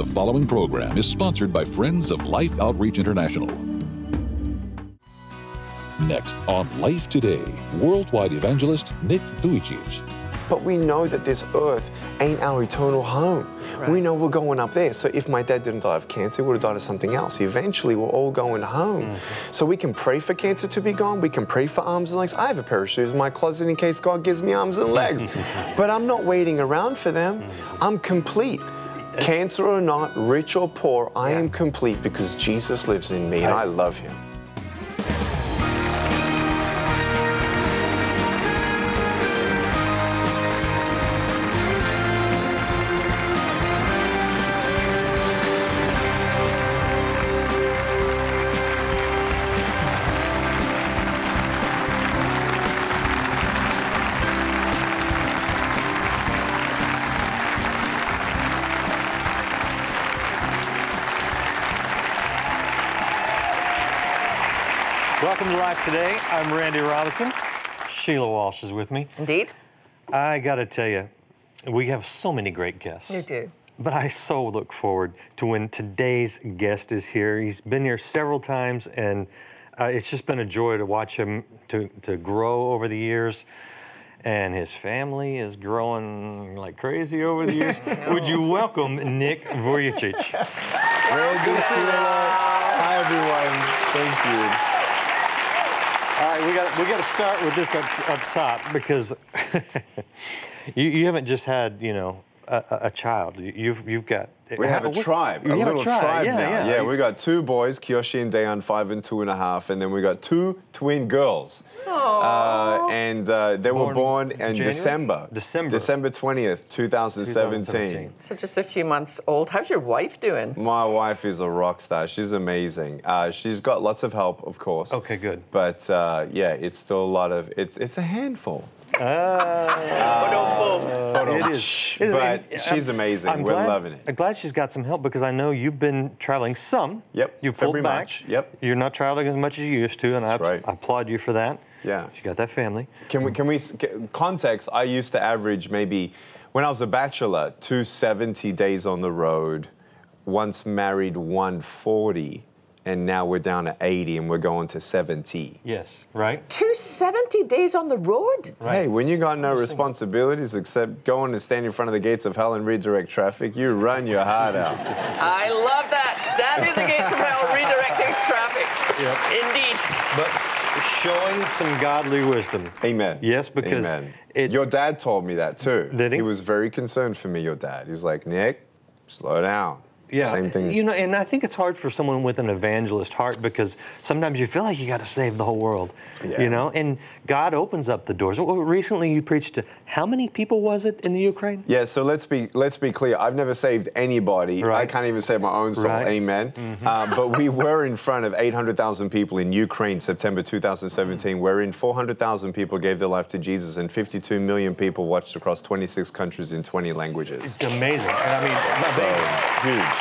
The following program is sponsored by Friends of Life Outreach International. Next on Life Today, worldwide evangelist Nick Vujicic. But we know that this earth ain't our eternal home. We know we're going up there. So if my dad didn't die of cancer, he would have died of something else. Eventually, we're all going home. Mm-hmm. So we can pray for cancer to be gone. We can pray for arms and legs. I have a pair of shoes in my closet in case God gives me arms and legs. but I'm not waiting around for them. Mm-hmm. I'm complete. Cancer or not, rich or poor, I am complete because Jesus lives in me and I love him. Welcome to Life Today. I'm Randy Robison. Sheila Walsh is with me. Indeed. I got to tell you, we have so many great guests. You do. But I so look forward to when today's guest is here. He's been here several times, and uh, it's just been a joy to watch him to, to grow over the years. And his family is growing like crazy over the years. Would you welcome Nick Vujicic? Randy, Sheila. Hi, everyone. Thank you. All right, we got we got to start with this up, up top because you, you haven't just had you know a, a- a child. You- You've you've got We have a tribe, You a have little tribe, yeah, now. Yeah, Yeah, we got two boys, Kiyoshi and Dejan, five and two and a half, and then we got two twin girls. Uh, and uh, they were Born born in January? December. December. December 20th, 2017. 2017. So just a few months old. How's your wife doing? My wife is a rock star. She's amazing. Uh, she's got lots of help, of course. Okay, good. But uh, yeah, it's still a lot of, it's, it's a handful. Oh. It is. It is- But and uh, she's I'm- amazing. I'm We're glad, loving it. I'm glad she's got some help because I know you've been traveling some. Yep, You've pulled very back. much, yep. You're not traveling as much as you used to, and I, right. I applaud you for that. Yeah. You got that family. Can we, can we, context, I used to average maybe, when I was a bachelor, 270 days on the road, once married 140, and now we're down to 80 and we're going to 70. Yes. Right. 270 days on the road? Right. Hey, when you got no responsibilities except going and stand in front of the gates of hell and redirect traffic, you run your heart out. I love that. Stand in the gates of hell, redirecting traffic. Yep. Indeed. But showing some godly wisdom. Amen. Yes, because Amen. it's- your dad told me that too. Did he? He was very concerned for me. Your dad. He's like, Nick, slow down. Yeah, Same thing. You know, and I think it's hard for someone with an evangelist heart because sometimes you feel like you got to save the whole world. Yeah. You know, and God opens up the doors. Recently, you preached to how many people was it in the Ukraine? Yeah, so let's be let's be clear. I've never saved anybody. I can't even save my own soul. Right. Amen. Uh, but we were in front of 800,000 people in Ukraine, September 2017, wherein 400,000 people gave their life to Jesus, and 52 million people watched across 26 countries in 20 languages. It's amazing. And I mean, amazing. Huge.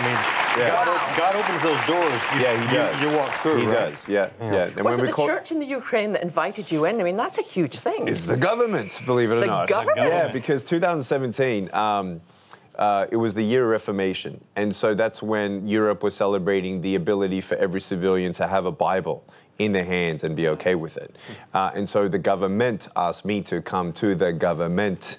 I mean, Yeah. God, op- God opens those doors. You, Yeah, he does. You walk through. He right? does. Yeah, yeah. And Was it the call- church in the Ukraine that invited you in? I mean, that's a huge thing. It's the government, believe it or The not. government? Yeah, because 2017, um, uh, it was the year of Reformation. And so that's when Europe was celebrating the ability for every civilian to have a Bible in their hands and be okay with it. Uh, and so the government asked me to come to the government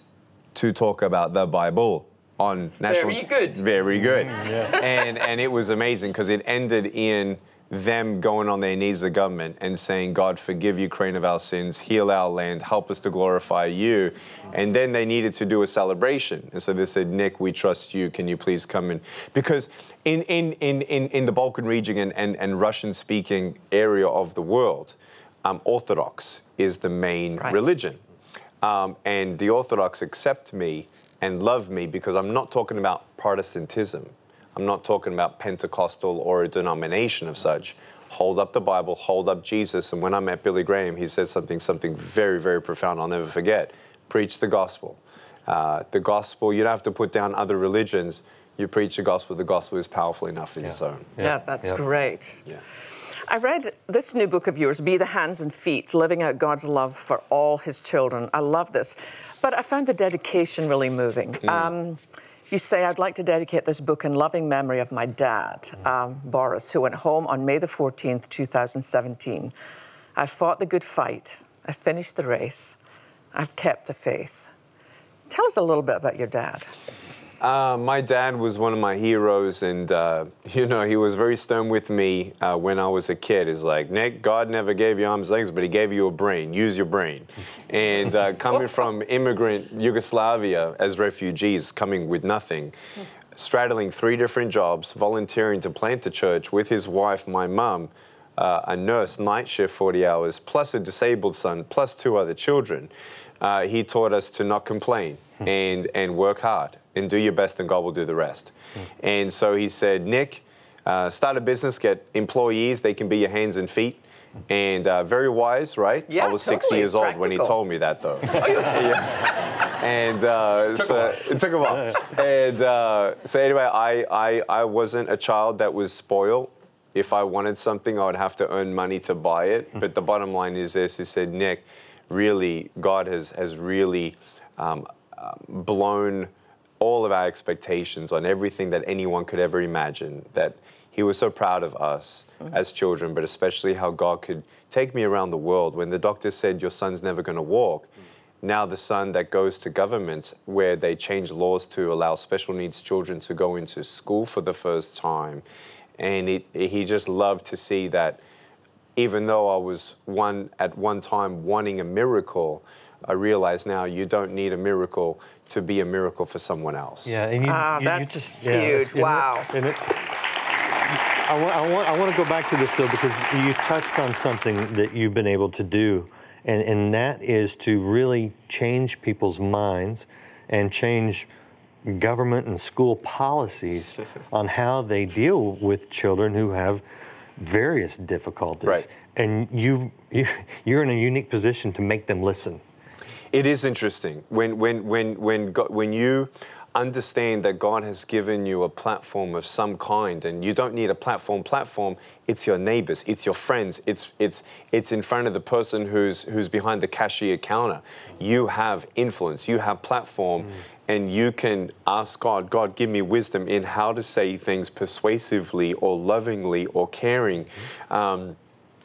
to talk about the Bible on national. Very good. Very good. And and it was amazing because it ended in them going on their knees, the government, and saying, God, forgive Ukraine of our sins, heal our land, help us to glorify you. And then they needed to do a celebration. And so they said, Nick, we trust you. Can you please come in? Because in, in, in, in, in the Balkan region and, and, and Russian speaking area of the world, um, Orthodox is the main Right. religion. Um, and the Orthodox accept me and love me because I'm not talking about Protestantism. I'm not talking about Pentecostal or a denomination of such. Hold up the Bible, hold up Jesus. And when I met Billy Graham, he said something, something very, very profound. I'll never forget. Preach the gospel. Uh, the gospel. You don't have to put down other religions. You preach the gospel. The gospel is powerful enough in its own. Yeah, that's yeah. great. Yeah. I read this new book of yours, Be the Hands and Feet Living Out God's Love for All His Children. I love this. But I found the dedication really moving. Um, You say, I'd like to dedicate this book in loving memory of my dad, um, Boris, who went home on May the 14th, 2017. I fought the good fight. I finished the race. I've kept the faith. Tell us a little bit about your dad. Uh, my dad was one of my heroes, and uh, you know he was very stern with me uh, when I was a kid. He's like, Nick, God never gave you arms and legs, but He gave you a brain. Use your brain. And uh, coming from immigrant Yugoslavia as refugees, coming with nothing, straddling three different jobs, volunteering to plant a church with his wife, my mum, uh, a nurse, night shift 40 hours, plus a disabled son, plus two other children. Uh, he taught us to not complain and and work hard and do your best, and God will do the rest. And so he said, Nick, uh, start a business, get employees, they can be your hands and feet. And uh, very wise, right? Yeah, I was six totally. years old when he told me that, though. Oh, you and uh, so it took a while. and uh, so anyway, I, I I wasn't a child that was spoiled. If I wanted something, I would have to earn money to buy it. But the bottom line is this: He said, Nick, really, God has has really um, blown all of our expectations on everything that anyone could ever imagine. That He was so proud of us as children, but especially how God could take me around the world. When the doctor said your son's never going to walk, now the son that goes to governments where they change laws to allow special needs children to go into school for the first time and it, he just loved to see that even though i was one at one time wanting a miracle i realize now you don't need a miracle to be a miracle for someone else Yeah, and you, Ah, you, you that's just huge. it's- it- Wow. and it- I want, I, want, I want to go back to this though because you touched on something that you've been able to do, and, and that is to really change people's minds and change government and school policies on how they deal with children who have various difficulties. Right. And you, you, you're in a unique position to make them listen. It is interesting when when when when God, when you understand that God has given you a platform of some kind, and you don't need a platform. Platform. It's your neighbors. It's your friends. It's it's it's in front of the person who's who's behind the cashier counter. You have influence. You have platform. And you can ask God, God, give me wisdom in how to say things persuasively or lovingly or caring. Um,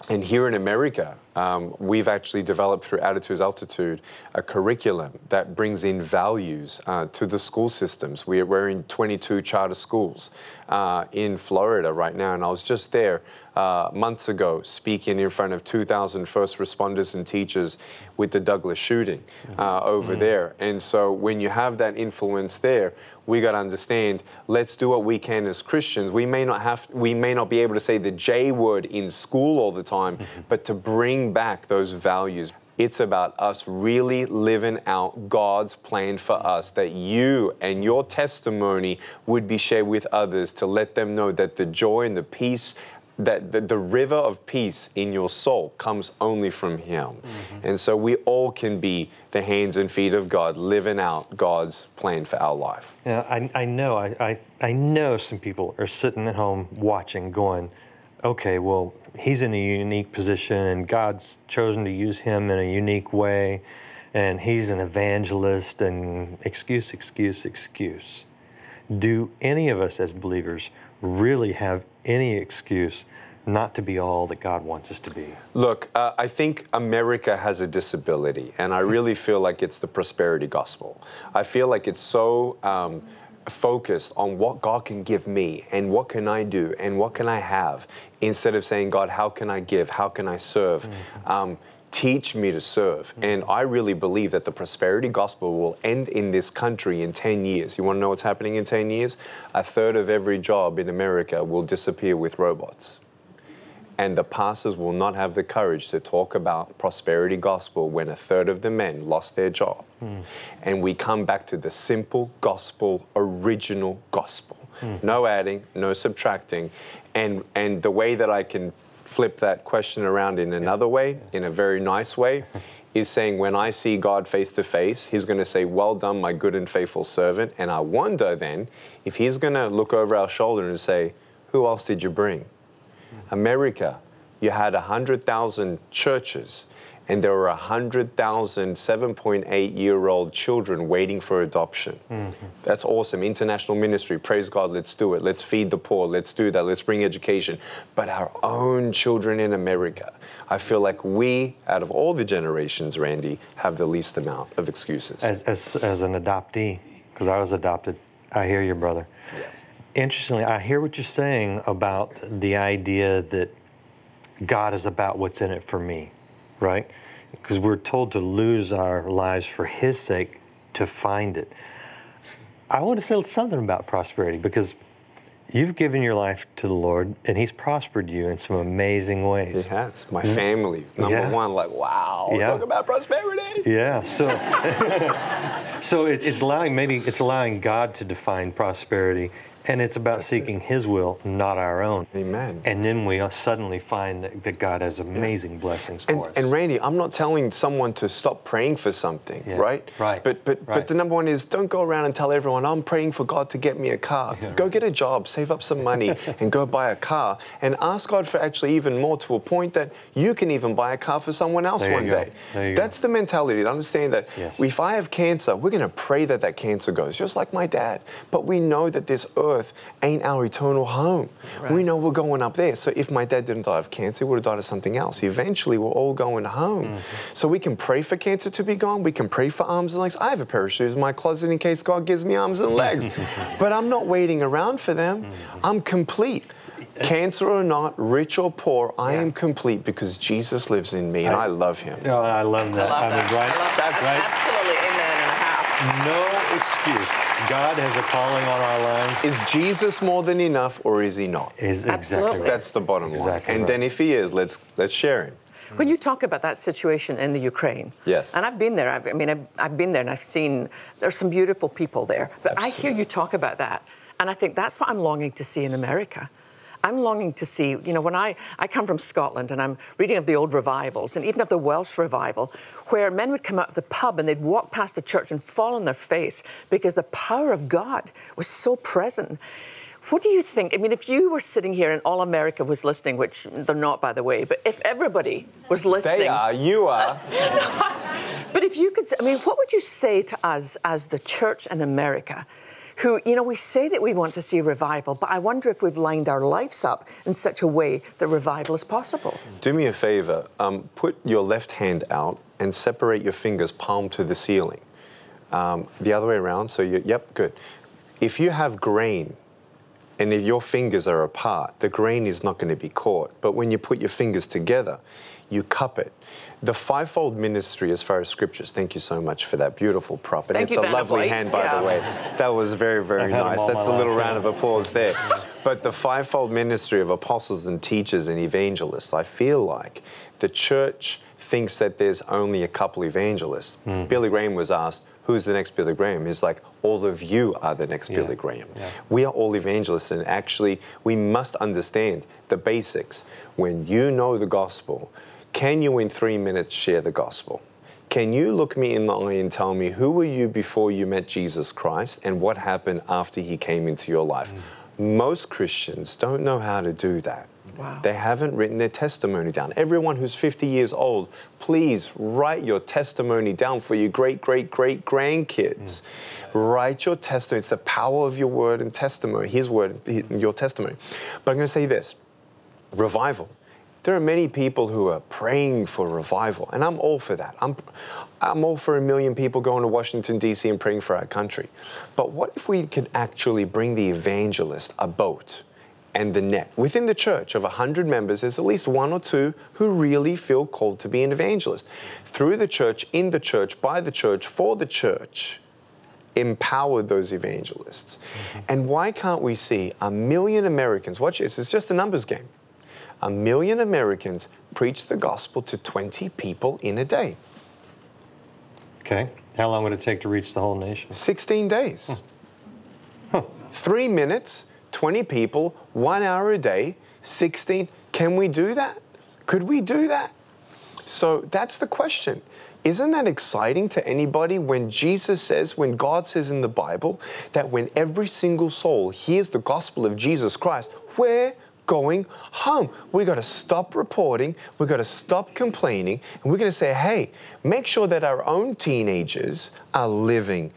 and here in America, um, we've actually developed through Attitude Is Altitude a curriculum that brings in values uh, to the school systems. We're, we're in 22 charter schools uh, in Florida right now, and I was just there uh, months ago speaking in front of 2,000 first responders and teachers with the Douglas shooting uh, over there. And so when you have that influence there, we got to understand let's do what we can as christians. We may not have we may not be able to say the j word in school all the time but to bring back those values. It's about us really living out God's plan for us, that you and your testimony would be shared with others to let them know that the joy and the peace that the, the river of peace in your soul comes only from Him. Mm-hmm. And so we all can be the hands and feet of God, living out God's plan for our life. Yeah, I, I know. I, I, I know some people are sitting at home watching, going, okay, well, he's in a unique position and God's chosen to use him in a unique way, and he's an evangelist, and excuse, excuse, excuse. Do any of us as believers really have any excuse not to be all that God wants us to be? Look, uh, I think America has a disability, and I really feel like it's the prosperity gospel. I feel like it's so um, focused on what God can give me and what can I do and what can I have, instead of saying, God, how can I give? How can I serve? Um, teach me to serve. And I really believe that the prosperity gospel will end in this country in 10 years. You want to know what's happening in 10 years? A third of every job in America will disappear with robots and the pastors will not have the courage to talk about prosperity gospel when a third of the men lost their job. And we come back to the simple gospel, original gospel. No adding, no subtracting. And and the way that I can flip that question around in another way, in a very nice way, is saying when I see God face to face, He's going to say, Well done, my good and faithful servant. And I wonder then if He's going to look over our shoulder and say, Who else did you bring? America, you had 100,000 churches and there were 100,000 7.8 year old children waiting for adoption. Mm-hmm. That's awesome. International ministry, praise God, let's do it. Let's feed the poor, let's do that, let's bring education. But our own children in America, I feel like we, out of all the generations, Randy, have the least amount of excuses. As, as, as an adoptee, because I was adopted, I hear you, brother. Interestingly, I hear what you're saying about the idea that God is about what's in it for me, right? Because we're told to lose our lives for His sake to find it. I want to say something about prosperity because you've given your life to the Lord and He's prospered you in some amazing ways. He has. My mm. family, number Yeah. one, like, wow, Yeah. talk about prosperity. Yeah, so so it's, it's allowing maybe it's allowing God to define prosperity, and it's about seeking His will, not our own. Amen. And then we suddenly find that, that God has amazing blessings for And, us. and Randy, I'm not telling someone to stop praying for something, Yeah, right? right, But but right. but the number one is don't go around and tell everyone I'm praying for God to get me a car. go get a job, save up some money, and go buy a car, and ask God for actually even more to a point that you can even buy a car for someone else There one day. There you go. That's the mentality. To understand that Yes. if I have cancer, we're going to pray that that cancer goes, just like my dad. But we know that this earth ain't our eternal home. We know we're going up there. So if my dad didn't die of cancer, he would have died of something else. Eventually, we're all going home. Mm-hmm. So we can pray for cancer to be gone. We can pray for arms and legs. I have a pair of shoes in my closet in case God gives me arms and legs. but I'm not waiting around for them. Mm-hmm. I'm complete. Cancer or not, rich or poor, I am complete because Jesus lives in me and I, love him. Oh, I love that. I love mean, that. right? I love that. right? Absolutely, amen and a half. No excuse. God has a calling on our lives. Is Jesus more than enough or is he not? Is exactly Absolutely. right. That's the bottom line. Exactly And then if he is, let's let's share him. When you talk about that situation in the Ukraine, Yes. and I've been there. I've, I mean, I've, I've been there and I've seen there's some beautiful people there. But I hear you talk about that, and I think that's what I'm longing to see in America. I'm longing to see, you know, when I, I come from Scotland and I'm reading of the old revivals and even of the Welsh revival, where men would come out of the pub and they'd walk past the church and fall on their face because the power of God was so present. What do you think? I mean, if you were sitting here and all America was listening, which they're not, by the way, but if everybody was listening, They are, you are. but if you could, I mean, what would you say to us as the church in America? Who, you know, we say that we want to see revival, but I wonder if we've lined our lives up in such a way that revival is possible. Do me a favor. Um, put your left hand out and separate your fingers palm to the ceiling. Um, the other way around. So you, yep, good. If you have grain and if your fingers are apart, the grain is not going to be caught. But when you put your fingers together, you cup it. The fivefold ministry, as far as scriptures, thank you so much for that beautiful prop. And Thank it's you, a Vanna lovely White. hand, by Yeah. the way. That was very, very I've had 'em nice. That's a little life, round yeah. of applause there. But the fivefold ministry of apostles and teachers and evangelists, I feel like the church thinks that there's only a couple evangelists. Hmm. Billy Graham was asked, Who's the next Billy Graham? He's like, All of you are the next Yeah, Billy Graham. yeah. We are all evangelists, and actually, we must understand the basics. When you know the gospel, can you in three minutes share the gospel? Can you look me in the eye and tell me who were you before you met Jesus Christ and what happened after he came into your life? Most Christians don't know how to do that. Wow. They haven't written their testimony down. Everyone who's 50 years old, please write your testimony down for your great, great, great grandkids. Write your testimony. It's the power of your word and testimony, his word, your testimony. But I'm going to say this revival. There are many people who are praying for revival, and I'm all for that. I'm, I'm all for a million people going to Washington, D.C. and praying for our country. But what if we could actually bring the evangelist a boat and the net? Within the church of 100 members, there's at least one or two who really feel called to be an evangelist. Through the church, in the church, by the church, for the church, empower those evangelists. And why can't we see a million Americans? Watch this, it's just a numbers game. A million Americans preach the gospel to 20 people in a day. Okay. How long would it take to reach the whole nation? 16 days. Hmm. Three minutes, 20 people, one hour a day, 16. Can we do that? Could we do that? So that's the question. Isn't that exciting to anybody when Jesus says, when God says in the Bible, that when every single soul hears the gospel of Jesus Christ, where going home. We got to stop reporting. We got to stop complaining. And we're going to say, hey, make sure that our own teenagers are living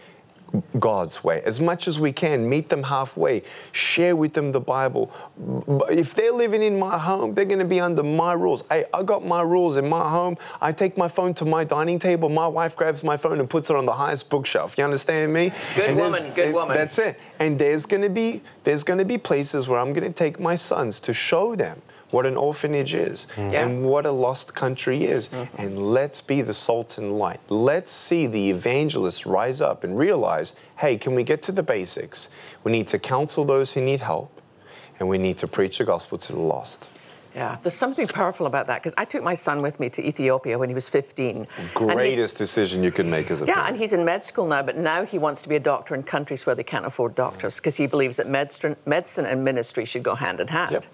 God's way as much as we can. Meet them halfway. Share with them the Bible. If they're living in my home, they're going to be under my rules. Hey, I got my rules in my home. I take my phone to my dining table. My wife grabs my phone and puts it on the highest bookshelf. You understand me? Good And woman, good woman. That's it. And there's going to be there's going to be places where I'm going to take my sons to show them what an orphanage is Yeah. and what a lost country is. Mm-hmm. And let's be the salt and light. Let's see the evangelists rise up and realize hey, can we get to the basics? We need to counsel those who need help, and we need to preach the gospel to the lost. Yeah, there's something powerful about that because I took my son with me to Ethiopia when he was 15. and Greatest decision you could make as a doctor. Yeah, parent. and he's in med school now, but now he wants to be a doctor in countries where they can't afford doctors because he believes that medicine, medicine and ministry should go hand in hand. Yep.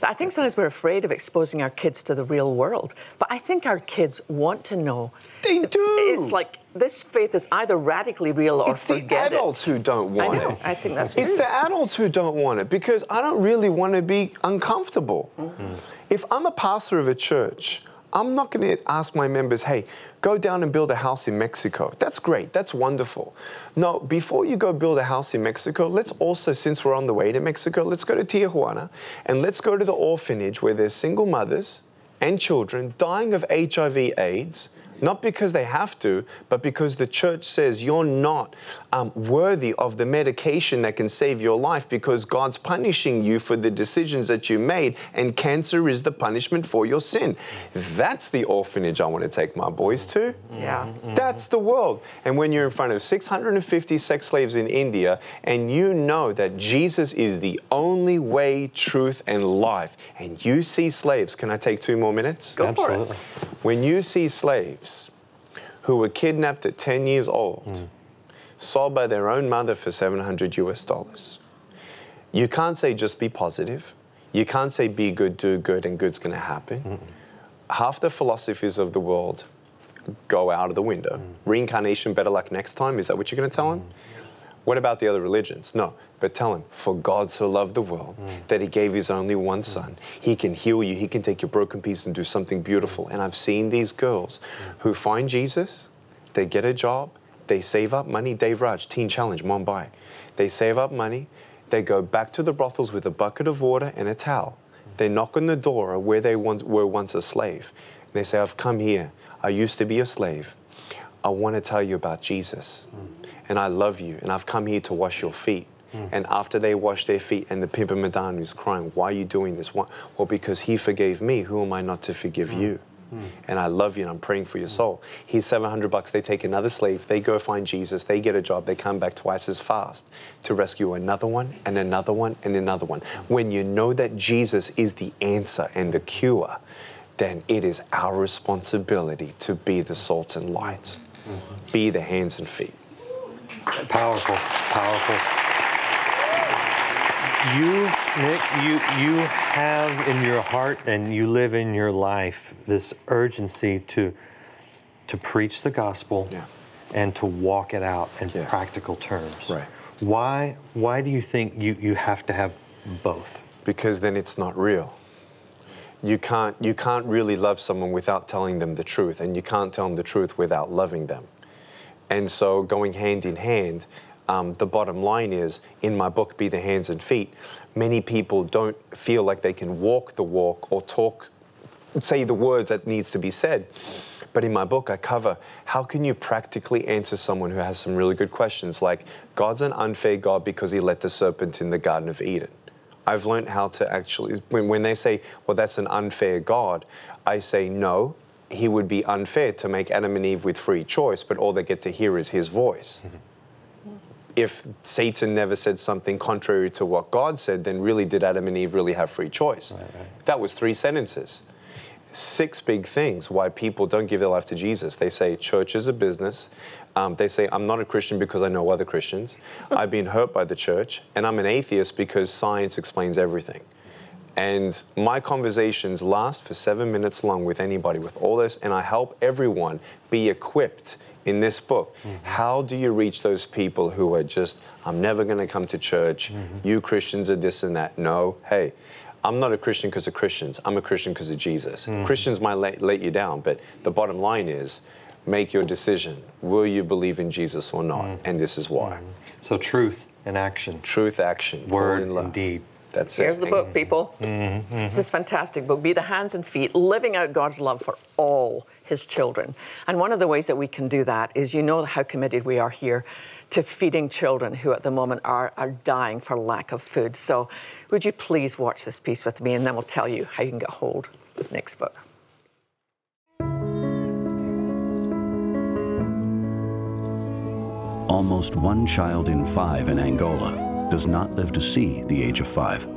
But I think sometimes we're afraid of exposing our kids to the real world. But I think our kids want to know. They do. It's like this faith is either radically real or It's the forget it. adults who don't I want know. it. I think that's It's true. the adults who don't want it because I don't really want to be uncomfortable. Mm-hmm. If I'm a pastor of a church, I'm not going to ask my members, hey, go down and build a house in Mexico. That's great. That's wonderful. No, before you go build a house in Mexico, let's also, since we're on the way to Mexico, let's go to Tijuana and let's go to the orphanage where there's single mothers and children dying of HIV AIDS not because they have to, but because the church says you're not um, worthy of the medication that can save your life because God's punishing you for the decisions that you made, and cancer is the punishment for your sin. That's the orphanage I want to take my boys to. Yeah. That's the world. And when you're in front of 650 sex slaves in India and you know that Jesus is the only way, truth, and life, and you see slaves, can I take two more minutes? Go for it. Absolutely. When you see slaves who were kidnapped at 10 years old, sold by their own mother for 700 US dollars, you can't say just be positive. You can't say be good, do good, and good's going to happen. Half the philosophies of the world go out of the window. Reincarnation, better luck next time. Is that what you're going to tell them? What about the other religions? No, but tell him, for God so loved the world mm. that he gave his only one mm. son. He can heal you, he can take your broken piece and do something beautiful. And I've seen these girls mm. who find Jesus, they get a job, they save up money. Devaraj, Teen Challenge, Mumbai. They save up money, they go back to the brothels with a bucket of water and a towel. They knock on the door where they once, were once a slave. They say, I've come here. I used to be a slave. I want to tell you about Jesus. And I love you. And I've come here to wash your feet. Mm. And after they wash their feet, and the Pimpa Madonna is crying, Why are you doing this? Why? Well, because he forgave me. Who am I not to forgive mm. you? Mm. And I love you and I'm praying for your soul. Here's 700 bucks. They take another slave. They go find Jesus. They get a job. They come back twice as fast to rescue another one and another one and another one. When you know that Jesus is the answer and the cure, then it is our responsibility to be the salt and light, mm-hmm. be the hands and feet. Powerful, powerful. You, Nick, you you have in your heart and you live in your life this urgency to to preach the gospel Yeah. and to walk it out in Yeah. practical terms. Right. Why why do you think you, you have to have both? because then it's not real. You can't, you can't really love someone without telling them the truth, and you can't tell them the truth without loving them. And so, going hand in hand, um, the bottom line is in my book, Be the Hands and Feet, many people don't feel like they can walk the walk or talk, say the words that needs to be said. But in my book, I cover how can you practically answer someone who has some really good questions, like God's an unfair God because he let the serpent in the Garden of Eden. I've learned how to actually, when, when they say, well, that's an unfair God, I say, no, he would be unfair to make Adam and Eve with free choice, but all they get to hear is his voice. If Satan never said something contrary to what God said, then really did Adam and Eve really have free choice? That was three sentences. Six big things why people don't give their life to Jesus. They say church is a business. Um, they say, I'm not a Christian because I know other Christians. I've been hurt by the church. And I'm an atheist because science explains everything. And my conversations last for seven minutes long with anybody with all this, and I help everyone be equipped in this book. Mm-hmm. How do you reach those people who are just, I'm never going to come to church, mm-hmm. you Christians are this and that? No, hey, I'm not a Christian because of Christians. I'm a Christian because of Jesus. Mm-hmm. Christians might let, let you down, but the bottom line is make your decision. Will you believe in Jesus or not? And this is why. So truth and action, Truth, action, word in love. and deed. That's Here's it. the book, mm-hmm. people. Mm-hmm. This is fantastic book. Be the hands and feet, living out God's love for all His children. And one of the ways that we can do that is you know how committed we are here to feeding children who at the moment are, are dying for lack of food. So would you please watch this piece with me and then we'll tell you how you can get hold of Nick's book. Almost one child in five in Angola does not live to see the age of five.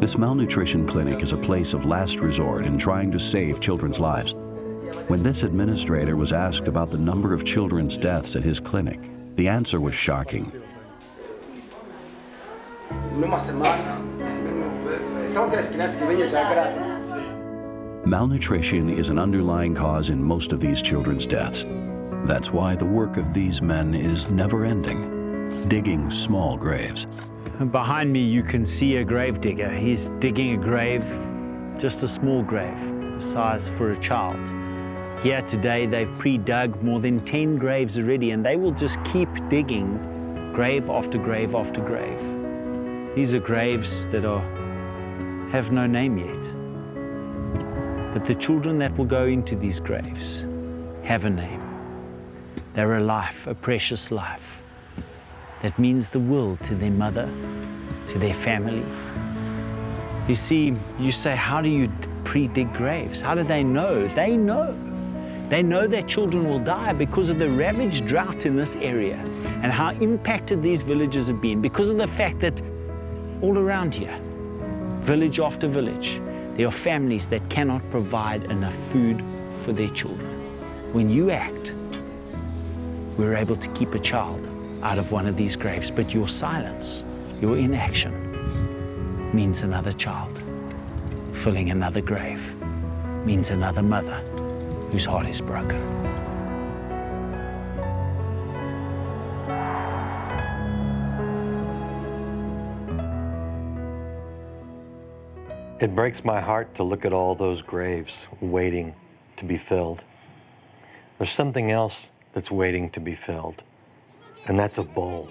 This malnutrition clinic is a place of last resort in trying to save children's lives. When this administrator was asked about the number of children's deaths at his clinic, the answer was shocking. Malnutrition is an underlying cause in most of these children's deaths. That's why the work of these men is never ending, digging small graves. Behind me, you can see a grave digger. He's digging a grave, just a small grave, the size for a child. Here today, they've pre dug more than 10 graves already, and they will just keep digging grave after grave after grave. These are graves that are, have no name yet. But the children that will go into these graves have a name. They're a life, a precious life that means the world to their mother, to their family. You see, you say, How do you pre dig graves? How do they know? They know. They know their children will die because of the ravaged drought in this area and how impacted these villages have been because of the fact that all around here, village after village, there are families that cannot provide enough food for their children. When you act, we're able to keep a child out of one of these graves. But your silence, your inaction, means another child. Filling another grave means another mother whose heart is broken. It breaks my heart to look at all those graves waiting to be filled. There's something else that's waiting to be filled, and that's a bowl.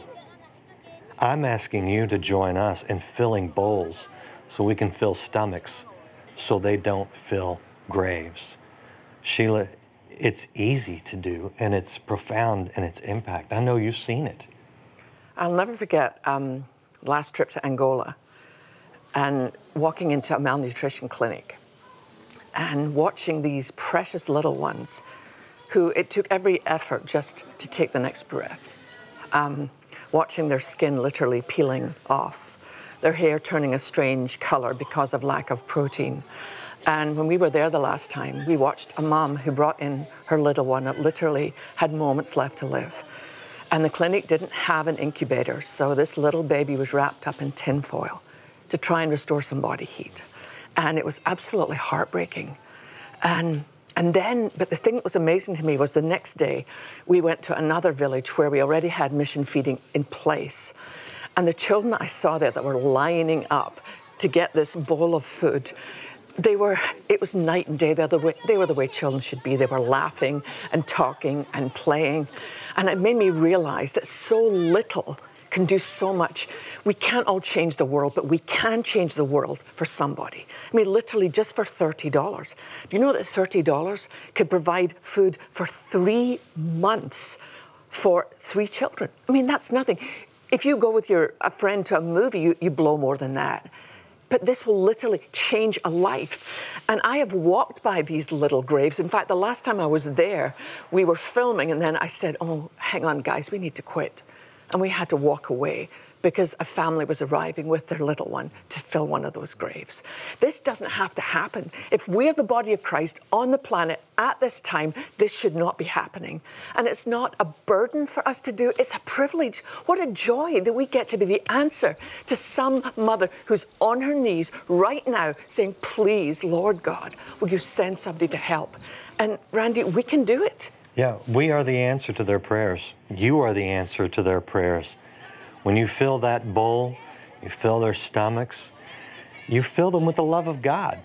I'm asking you to join us in filling bowls so we can fill stomachs so they don't fill graves. Sheila, it's easy to do and it's profound in its impact. I know you've seen it. I'll never forget um, last trip to Angola and walking into a malnutrition clinic and watching these precious little ones who it took every effort just to take the next breath. Um, watching their skin literally peeling off, their hair turning a strange color because of lack of protein. And when we were there the last time, we watched a mom who brought in her little one that literally had moments left to live. And the clinic didn't have an incubator, so this little baby was wrapped up in tinfoil to try and restore some body heat. And it was absolutely heartbreaking. And and then, but the thing that was amazing to me was the next day we went to another village where we already had mission feeding in place. And the children that I saw there that were lining up to get this bowl of food, they were, it was night and day. They were, the way, they were the way children should be. They were laughing and talking and playing. And it made me realize that so little can do so much. We can't all change the world, but we can change the world for somebody. I mean, literally just for $30. Do you know that $30 could provide food for three months for three children? I mean, that's nothing. If you go with your a friend to a movie, you, you blow more than that. But this will literally change a life. And I have walked by these little graves. In fact, the last time I was there, we were filming, and then I said, Oh, hang on, guys, we need to quit. And we had to walk away because a family was arriving with their little one to fill one of those graves. This doesn't have to happen. If we're the body of Christ on the planet at this time, this should not be happening. And it's not a burden for us to do, it's a privilege. What a joy that we get to be the answer to some mother who's on her knees right now saying, Please, Lord God, will you send somebody to help? And Randy, we can do it. Yeah, we are the answer to their prayers. You are the answer to their prayers. When you fill that bowl, you fill their stomachs, you fill them with the love of God.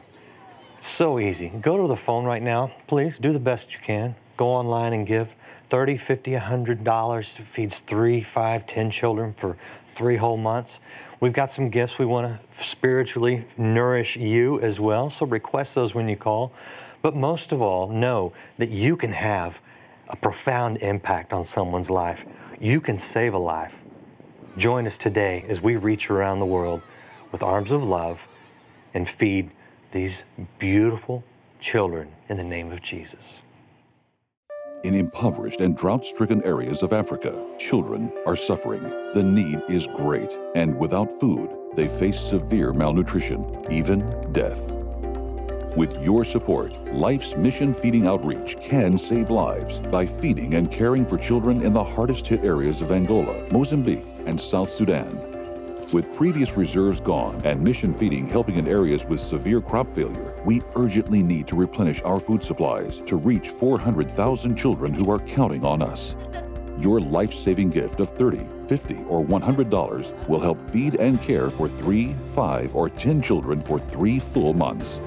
It's so easy. Go to the phone right now, please. Do the best you can. Go online and give 30, 50, 100 dollars feeds three, five, ten children for three whole months. We've got some gifts we want to spiritually nourish you as well, so request those when you call. But most of all, know that you can have a profound impact on someone's life. You can save a life. Join us today as we reach around the world with arms of love and feed these beautiful children in the name of Jesus. In impoverished and drought stricken areas of Africa, children are suffering. The need is great, and without food, they face severe malnutrition, even death. With your support, Life's Mission Feeding Outreach can save lives by feeding and caring for children in the hardest hit areas of Angola, Mozambique, and South Sudan. With previous reserves gone and mission feeding helping in areas with severe crop failure, we urgently need to replenish our food supplies to reach 400,000 children who are counting on us. Your life saving gift of $30, $50, or $100 will help feed and care for three, five, or 10 children for three full months.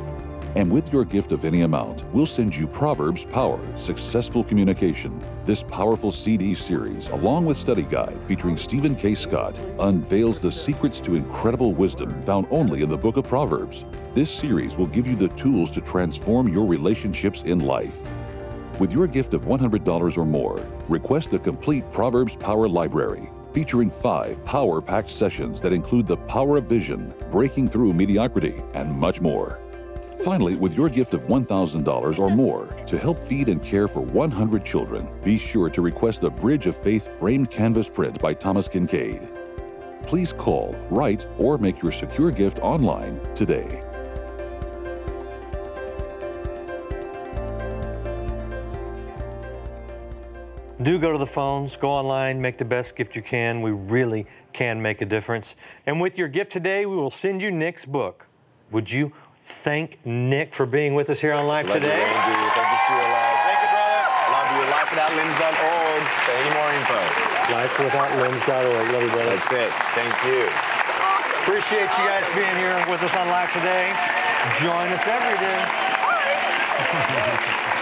And with your gift of any amount, we'll send you Proverbs Power Successful Communication. This powerful CD series, along with study guide featuring Stephen K. Scott, unveils the secrets to incredible wisdom found only in the book of Proverbs. This series will give you the tools to transform your relationships in life. With your gift of $100 or more, request the complete Proverbs Power Library featuring five power packed sessions that include the power of vision, breaking through mediocrity, and much more. Finally, with your gift of $1,000 or more to help feed and care for 100 children, be sure to request the Bridge of Faith framed canvas print by Thomas Kinkade. Please call, write, or make your secure gift online today. Do go to the phones, go online, make the best gift you can. We really can make a difference. And with your gift today, we will send you Nick's book. Would you thank Nick for being with us here on Life Love today? You, Andy. Thank you, Sheila. Thank you, brother. Love you. Lifewithoutlimbs.org for any more info. Lifewithoutlimbs.org. Love you, brother. That's it. Thank you. Appreciate you guys being here with us on Live today. Join us every day.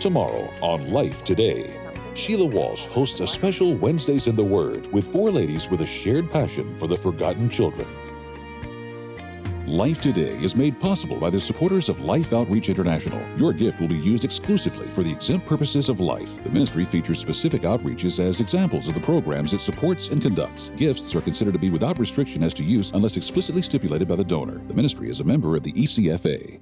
Tomorrow on Life Today, Sheila Walsh hosts a special Wednesdays in the Word with four ladies with a shared passion for the forgotten children. Life Today is made possible by the supporters of Life Outreach International. Your gift will be used exclusively for the exempt purposes of life. The ministry features specific outreaches as examples of the programs it supports and conducts. Gifts are considered to be without restriction as to use unless explicitly stipulated by the donor. The ministry is a member of the ECFA.